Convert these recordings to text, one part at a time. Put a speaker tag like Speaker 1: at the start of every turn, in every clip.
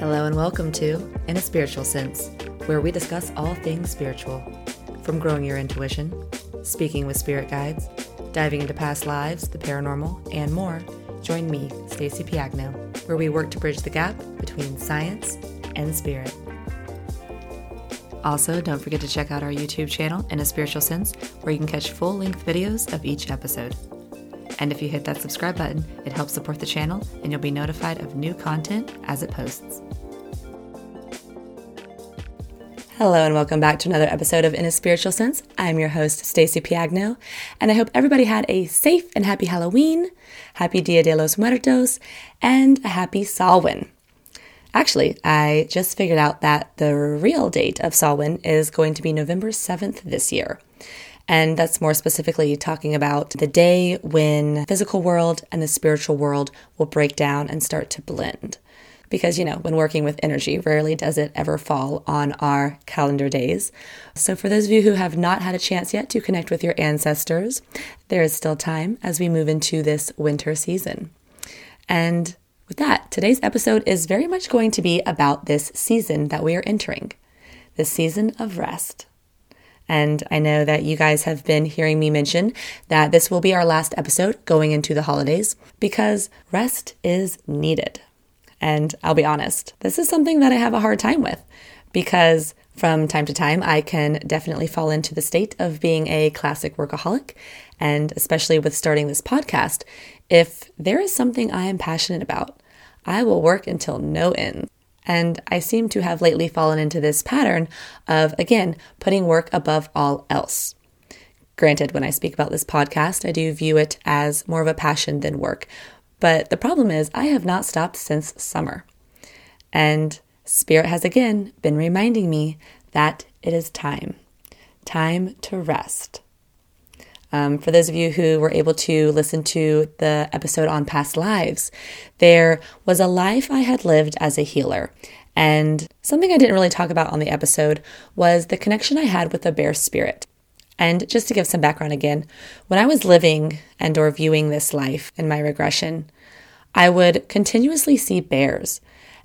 Speaker 1: Hello and welcome to In a Spiritual Sense, where we discuss all things spiritual. From growing your intuition, speaking with spirit guides, diving into past lives, the paranormal, and more, join me, Stacy Piagno, where we work to bridge the gap between science and spirit. Also, don't forget to check out our YouTube channel, In a Spiritual Sense, where you can catch full length videos of each episode. And if you hit that subscribe button, it helps support the channel and you'll be notified of new content as it posts. Hello and welcome back to another episode of In a Spiritual Sense. I'm your host, Stacy Piagno, and I hope everybody had a safe and happy Halloween, happy Dia de los Muertos, and a happy Samhain. Actually, I just figured out that the real date of Samhain is going to be November 7th this year. And that's more specifically talking about the day when physical world and the spiritual world will break down and start to blend. Because, you know, when working with energy, rarely does it ever fall on our calendar days. So, for those of you who have not had a chance yet to connect with your ancestors, there is still time as we move into this winter season. And with that, today's episode is very much going to be about this season that we are entering the season of rest. And I know that you guys have been hearing me mention that this will be our last episode going into the holidays because rest is needed. And I'll be honest, this is something that I have a hard time with because from time to time I can definitely fall into the state of being a classic workaholic. And especially with starting this podcast, if there is something I am passionate about, I will work until no end. And I seem to have lately fallen into this pattern of, again, putting work above all else. Granted, when I speak about this podcast, I do view it as more of a passion than work. But the problem is, I have not stopped since summer. And Spirit has again been reminding me that it is time. Time to rest. Um, for those of you who were able to listen to the episode on past lives, there was a life I had lived as a healer. And something I didn't really talk about on the episode was the connection I had with the bear spirit. And just to give some background again, when I was living and or viewing this life in my regression, I would continuously see bears.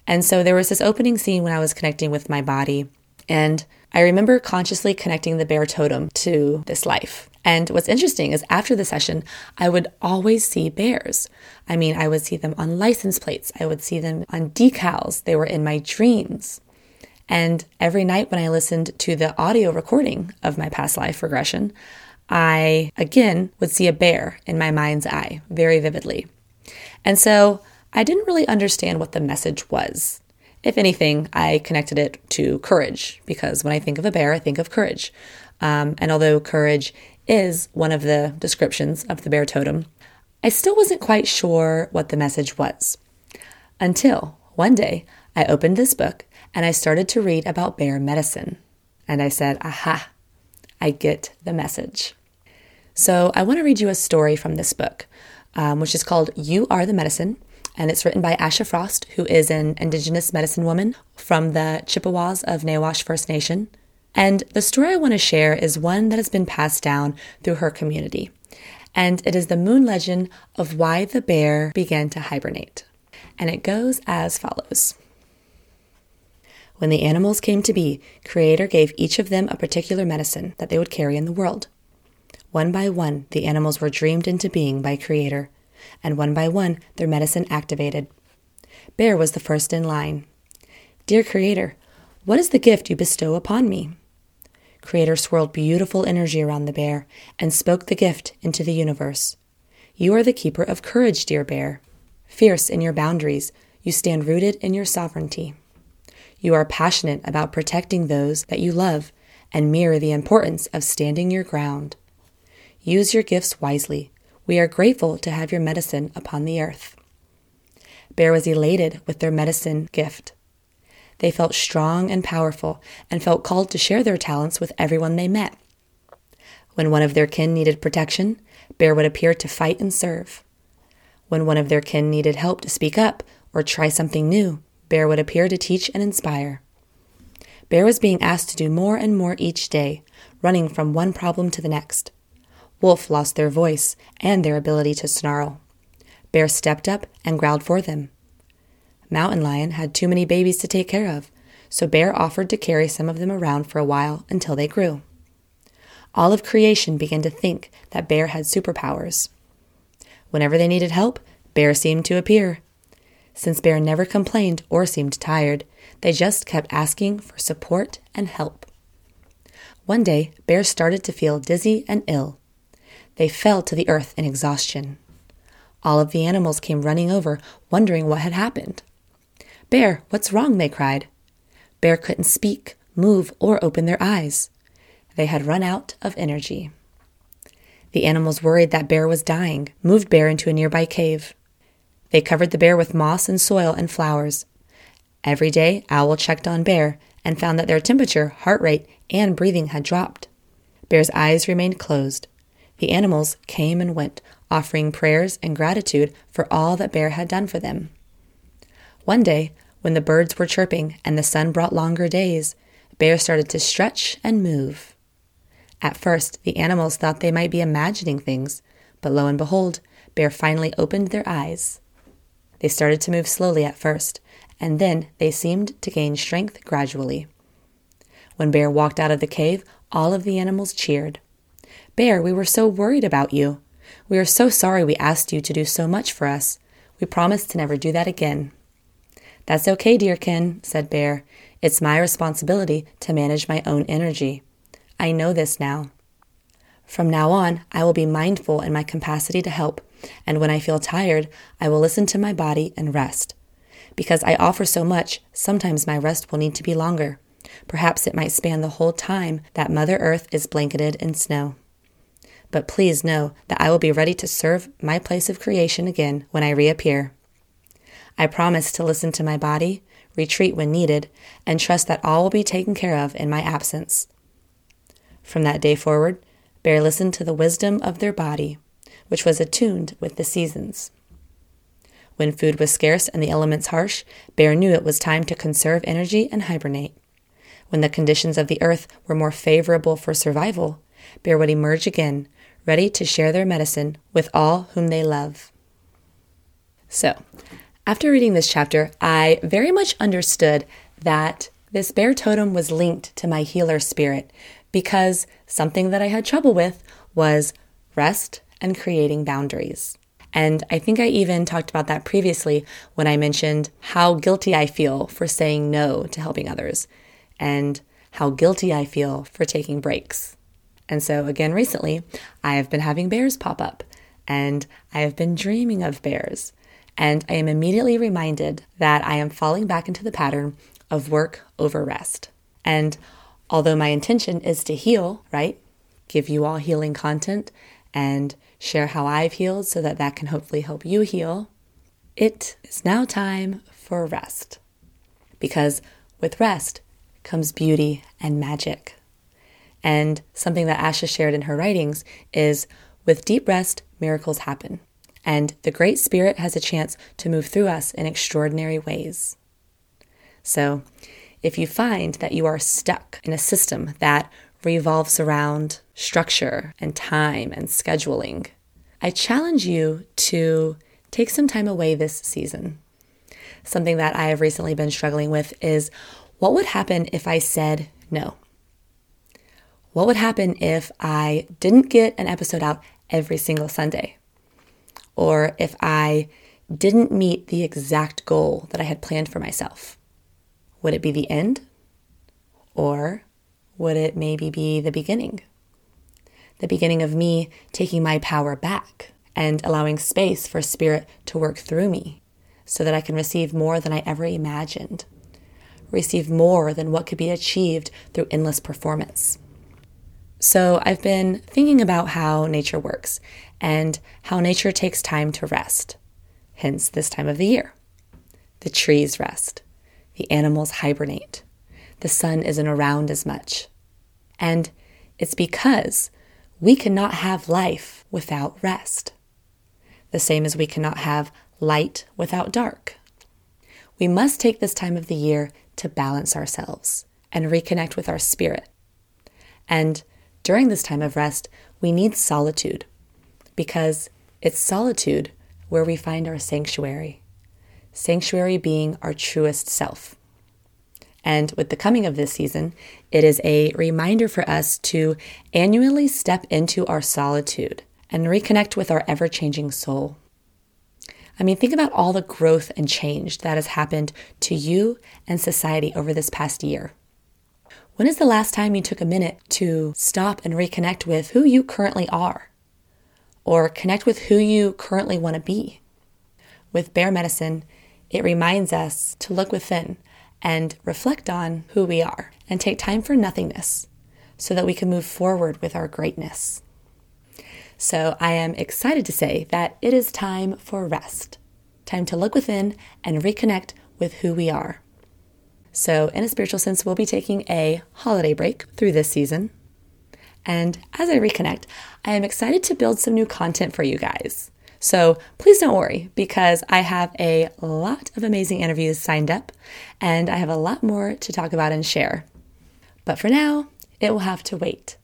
Speaker 1: And so there was this opening scene when I was connecting with my body, and I remember consciously connecting the bear totem to this life. And what's interesting is after the session, I would always see bears. I mean, I would see them on license plates, I would see them on decals, they were in my dreams. And every night when I listened to the audio recording of my past life regression, I again would see a bear in my mind's eye very vividly. And so I didn't really understand what the message was. If anything, I connected it to courage because when I think of a bear, I think of courage. Um, and although courage is one of the descriptions of the bear totem, I still wasn't quite sure what the message was. Until one day, I opened this book and I started to read about bear medicine. And I said, aha, I get the message. So I want to read you a story from this book, um, which is called You Are the Medicine. And it's written by Asha Frost, who is an Indigenous medicine woman from the Chippewas of Nawash First Nation. And the story I want to share is one that has been passed down through her community. And it is the moon legend of why the bear began to hibernate. And it goes as follows. When the animals came to be, Creator gave each of them a particular medicine that they would carry in the world. One by one, the animals were dreamed into being by Creator, and one by one, their medicine activated. Bear was the first in line. Dear Creator, what is the gift you bestow upon me? Creator swirled beautiful energy around the bear and spoke the gift into the universe. You are the keeper of courage, dear bear. Fierce in your boundaries, you stand rooted in your sovereignty. You are passionate about protecting those that you love and mirror the importance of standing your ground. Use your gifts wisely. We are grateful to have your medicine upon the earth. Bear was elated with their medicine gift. They felt strong and powerful and felt called to share their talents with everyone they met. When one of their kin needed protection, Bear would appear to fight and serve. When one of their kin needed help to speak up or try something new, Bear would appear to teach and inspire. Bear was being asked to do more and more each day, running from one problem to the next. Wolf lost their voice and their ability to snarl. Bear stepped up and growled for them. Mountain Lion had too many babies to take care of, so Bear offered to carry some of them around for a while until they grew. All of creation began to think that Bear had superpowers. Whenever they needed help, Bear seemed to appear. Since Bear never complained or seemed tired, they just kept asking for support and help. One day, Bear started to feel dizzy and ill. They fell to the earth in exhaustion. All of the animals came running over, wondering what had happened. Bear, what's wrong? they cried. Bear couldn't speak, move, or open their eyes. They had run out of energy. The animals worried that Bear was dying, moved Bear into a nearby cave. They covered the bear with moss and soil and flowers. Every day, Owl checked on Bear and found that their temperature, heart rate, and breathing had dropped. Bear's eyes remained closed. The animals came and went, offering prayers and gratitude for all that Bear had done for them. One day, when the birds were chirping and the sun brought longer days, Bear started to stretch and move. At first, the animals thought they might be imagining things, but lo and behold, Bear finally opened their eyes. They started to move slowly at first, and then they seemed to gain strength gradually. When Bear walked out of the cave, all of the animals cheered. Bear, we were so worried about you. We are so sorry we asked you to do so much for us. We promise to never do that again. That's okay, dearkin, said Bear. It's my responsibility to manage my own energy. I know this now. From now on, I will be mindful in my capacity to help, and when I feel tired, I will listen to my body and rest. Because I offer so much, sometimes my rest will need to be longer. Perhaps it might span the whole time that Mother Earth is blanketed in snow. But please know that I will be ready to serve my place of creation again when I reappear. I promise to listen to my body, retreat when needed, and trust that all will be taken care of in my absence. From that day forward, Bear listened to the wisdom of their body, which was attuned with the seasons. When food was scarce and the elements harsh, Bear knew it was time to conserve energy and hibernate. When the conditions of the earth were more favorable for survival, Bear would emerge again, ready to share their medicine with all whom they love. So, after reading this chapter, I very much understood that this bear totem was linked to my healer spirit because something that I had trouble with was rest and creating boundaries. And I think I even talked about that previously when I mentioned how guilty I feel for saying no to helping others and how guilty I feel for taking breaks. And so, again, recently, I have been having bears pop up and I have been dreaming of bears and I am immediately reminded that I am falling back into the pattern of work over rest. And although my intention is to heal, right? Give you all healing content and share how I've healed so that that can hopefully help you heal. It is now time for rest. Because with rest comes beauty and magic. And something that Asha shared in her writings is with deep rest, miracles happen and the Great Spirit has a chance to move through us in extraordinary ways. So, if you find that you are stuck in a system that revolves around structure and time and scheduling, I challenge you to take some time away this season. Something that I have recently been struggling with is what would happen if I said no? What would happen if I didn't get an episode out every single Sunday? Or if I didn't meet the exact goal that I had planned for myself? Would it be the end? Or would it maybe be the beginning? The beginning of me taking my power back and allowing space for spirit to work through me so that I can receive more than I ever imagined, receive more than what could be achieved through endless performance. So, I've been thinking about how nature works and how nature takes time to rest, hence this time of the year. The trees rest, the animals hibernate, the sun isn't around as much. And it's because we cannot have life without rest, the same as we cannot have light without dark. We must take this time of the year to balance ourselves and reconnect with our spirit. And during this time of rest, we need solitude because it's solitude where we find our sanctuary, sanctuary being our truest self. And with the coming of this season, it is a reminder for us to annually step into our solitude and reconnect with our ever changing soul. I mean, think about all the growth and change that has happened to you and society over this past year. When is the last time you took a minute to stop and reconnect with who you currently are? Or connect with who you currently want to be? With Bear Medicine, it reminds us to look within and reflect on who we are and take time for nothingness so that we can move forward with our greatness. So I am excited to say that it is time for rest, time to look within and reconnect with who we are. So, in a spiritual sense, we'll be taking a holiday break through this season. And as I reconnect, I am excited to build some new content for you guys. So please don't worry because I have a lot of amazing interviews signed up and I have a lot more to talk about and share. But for now, it will have to wait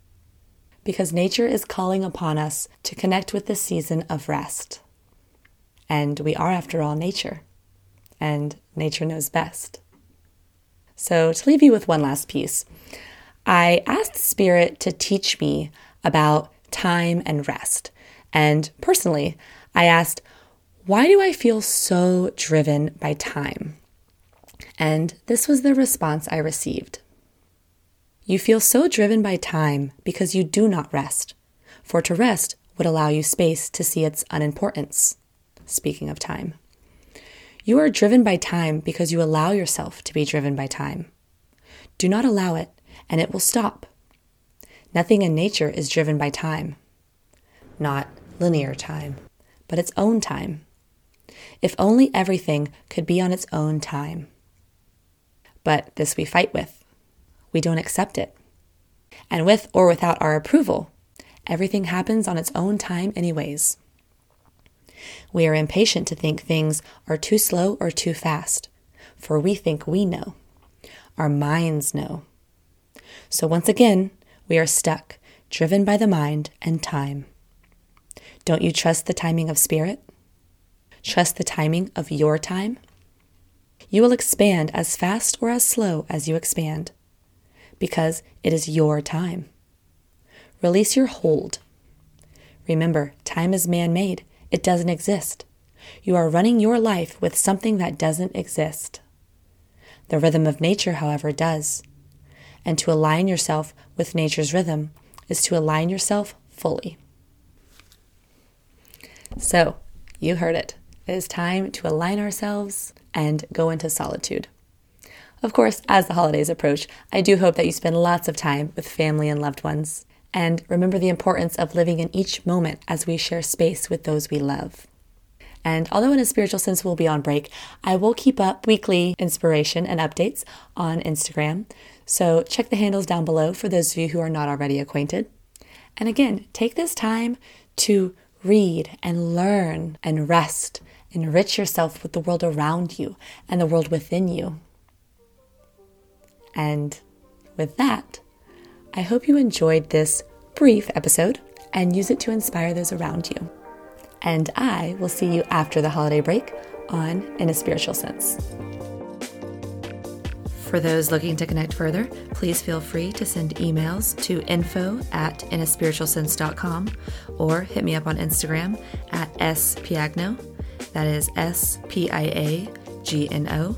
Speaker 1: because nature is calling upon us to connect with the season of rest. And we are, after all, nature, and nature knows best. So, to leave you with one last piece, I asked Spirit to teach me about time and rest. And personally, I asked, why do I feel so driven by time? And this was the response I received. You feel so driven by time because you do not rest, for to rest would allow you space to see its unimportance. Speaking of time, you are driven by time because you allow yourself to be driven by time. Do not allow it, and it will stop. Nothing in nature is driven by time, not linear time but its own time. If only everything could be on its own time. But this we fight with. We don't accept it. And with or without our approval, everything happens on its own time, anyways. We are impatient to think things are too slow or too fast, for we think we know. Our minds know. So once again, we are stuck, driven by the mind and time. Don't you trust the timing of spirit? Trust the timing of your time? You will expand as fast or as slow as you expand because it is your time. Release your hold. Remember, time is man made, it doesn't exist. You are running your life with something that doesn't exist. The rhythm of nature, however, does. And to align yourself with nature's rhythm is to align yourself fully. So, you heard it. It is time to align ourselves and go into solitude. Of course, as the holidays approach, I do hope that you spend lots of time with family and loved ones. And remember the importance of living in each moment as we share space with those we love. And although in a spiritual sense we'll be on break, I will keep up weekly inspiration and updates on Instagram. So check the handles down below for those of you who are not already acquainted. And again, take this time to read and learn and rest. Enrich yourself with the world around you and the world within you. And with that, I hope you enjoyed this brief episode and use it to inspire those around you. And I will see you after the holiday break on In a Spiritual Sense. For those looking to connect further, please feel free to send emails to info at inaspiritualsense.com or hit me up on Instagram at spiagno. That is S P I A G N O,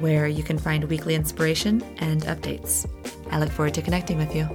Speaker 1: where you can find weekly inspiration and updates. I look forward to connecting with you.